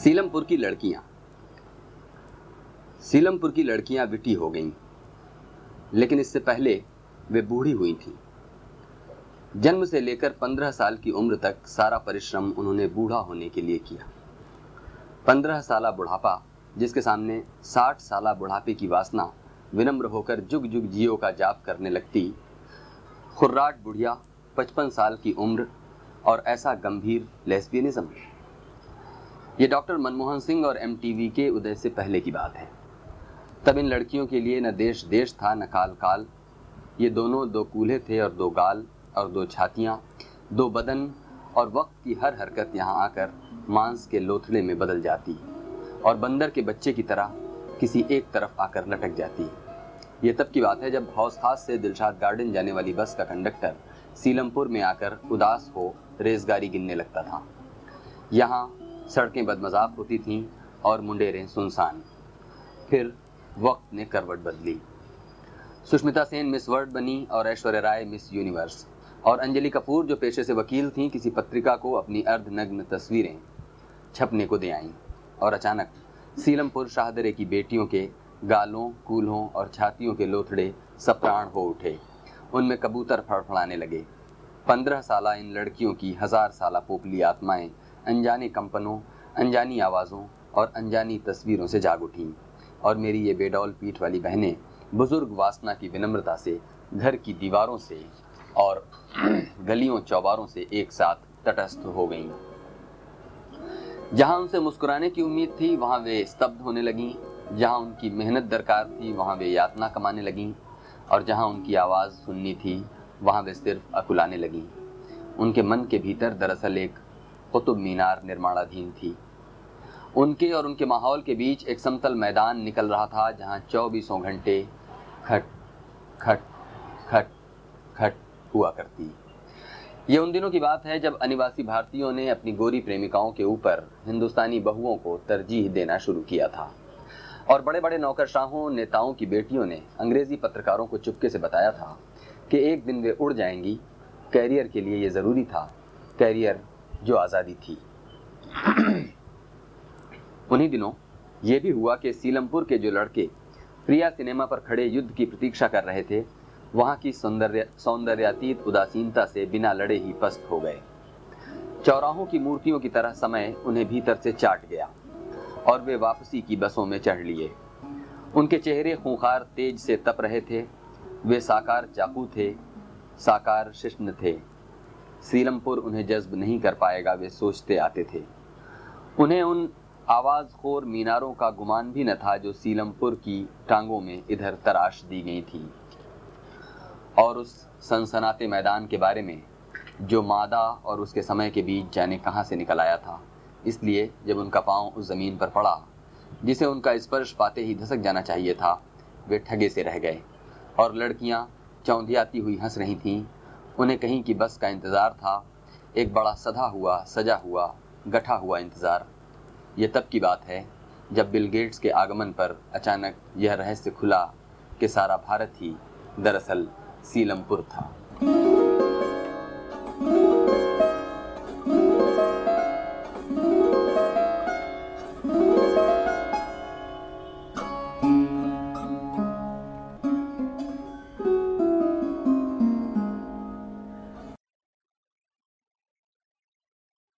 सीलमपुर की लड़कियाँ। सीलमपुर की लड़कियाँ विटी हो गईं, लेकिन इससे पहले वे बूढ़ी हुई थीं। जन्म से लेकर पंद्रह साल की उम्र तक सारा परिश्रम उन्होंने बूढ़ा होने के लिए किया। पंद्रह साल बुढ़ापा, जिसके सामने साठ साल बुढ़ापे की वासना विनम्र होकर जुग जुग जियो का जाप करने लगती, खुर्राट बुढ़िया पचपन साल की उम्र और ऐसा गंभीर लेस्बियनिज्म। ये डॉक्टर मनमोहन सिंह और एमटीवी के उदय से पहले की बात है। तब इन लड़कियों के लिए न देश देश था, न काल काल। ये दोनों दो कूल्हे थे और दो गाल और दो छातियाँ, दो बदन और वक्त की हर हरकत यहाँ आकर मांस के लोथड़े में बदल जाती और बंदर के बच्चे की तरह किसी एक तरफ़ आकर लटक जाती। ये तब की बात है जब हौस खास से दिलशाद गार्डन जाने वाली बस का कंडक्टर सीलमपुर में आकर उदास हो रेजगारी गिनने लगता था। यहाँ सड़कें बदमजाक होती थीं और मुंडेरें सुनसान। फिर वक्त ने करवट बदली। सुष्मिता सेन मिस वर्ल्ड बनी और ऐश्वर्या राय मिस यूनिवर्स। और अंजलि कपूर, जो पेशे से वकील थीं, किसी पत्रिका को अपनी अर्धनग्न तस्वीरें छपने को दे आईं। और अचानक सीलमपुर शाहदरे की बेटियों के गालों, कूल्हों और छातियों के लोथड़े सप्राण हो उठे। उनमें कबूतर फड़फड़ाने लगे। पंद्रह साल इन लड़कियों की हज़ार साल पोपली आत्माएँ अनजाने कंपनों, अनजानी आवाज़ों और अनजानी तस्वीरों से जाग उठी और मेरी ये बेडौल पीठ वाली बहनें बुज़ुर्ग वासना की विनम्रता से घर की दीवारों से और गलियों चौबारों से एक साथ तटस्थ हो गईं। जहाँ उनसे मुस्कुराने की उम्मीद थी, वहाँ वे स्तब्ध होने लगीं। जहाँ उनकी मेहनत दरकार थी, वहाँ वे यातना कमाने लगीं और जहाँ उनकी आवाज़ सुननी थी, वहाँ वे सिर्फ़ अकुलाने लगीं। उनके मन के भीतर दरअसल एक कुतुब मीनार निर्माणाधीन थी। उनके और उनके माहौल के बीच एक समतल मैदान निकल रहा था, जहाँ चौबीसों घंटे खट खट खट खट हुआ करती। ये उन दिनों की बात है जब अनिवासी भारतीयों ने अपनी गोरी प्रेमिकाओं के ऊपर हिंदुस्तानी बहुओं को तरजीह देना शुरू किया था। और बड़े बड़े नौकरशाहों, नेताओं की बेटियों ने अंग्रेज़ी पत्रकारों को चुपके से बताया था कि एक दिन वे उड़ जाएँगी। कैरियर के लिए ये ज़रूरी था। कैरियर जो आज़ादी थी। उन्हीं दिनों ये भी हुआ कि सीलमपुर के जो लड़के प्रिया सिनेमा पर खड़े युद्ध की प्रतीक्षा कर रहे थे, वहाँ की सौंदर्य, सौंदर्यातीत उदासीनता से बिना लड़े ही पस्त हो गए। चौराहों की मूर्तियों की तरह समय उन्हें भीतर से चाट गया और वे वापसी की बसों में चढ़ लिए। उनके चेहरे खूंखार तेज से तप रहे थे, वे साकार चाकू थे, साकार शिष्ण थे। सीलमपुर उन्हें जज्ब नहीं कर पाएगा, वे सोचते आते थे। उन्हें उन आवाज़ खोर मीनारों का गुमान भी न था जो सीलमपुर की टांगों में इधर तराश दी गई थी। और उस सनसनाते मैदान के बारे में, जो मादा और उसके समय के बीच जाने कहाँ से निकल आया था, इसलिए जब उनका पाँव उस ज़मीन पर पड़ा, जिसे उनका स्पर्श पाते ही धसक जाना चाहिए था, वे ठगे से रह गए, और लड़कियाँ चौंधियाती हुई हंस रही थीं उन्हें कहीं की बस का इंतज़ार था। एक बड़ा सधा हुआ, सजा हुआ, गठा हुआ इंतज़ार। ये तब की बात है, जब बिल गेट्स के आगमन पर अचानक यह रहस्य खुला कि सारा भारत ही दरअसल सीलमपुर था।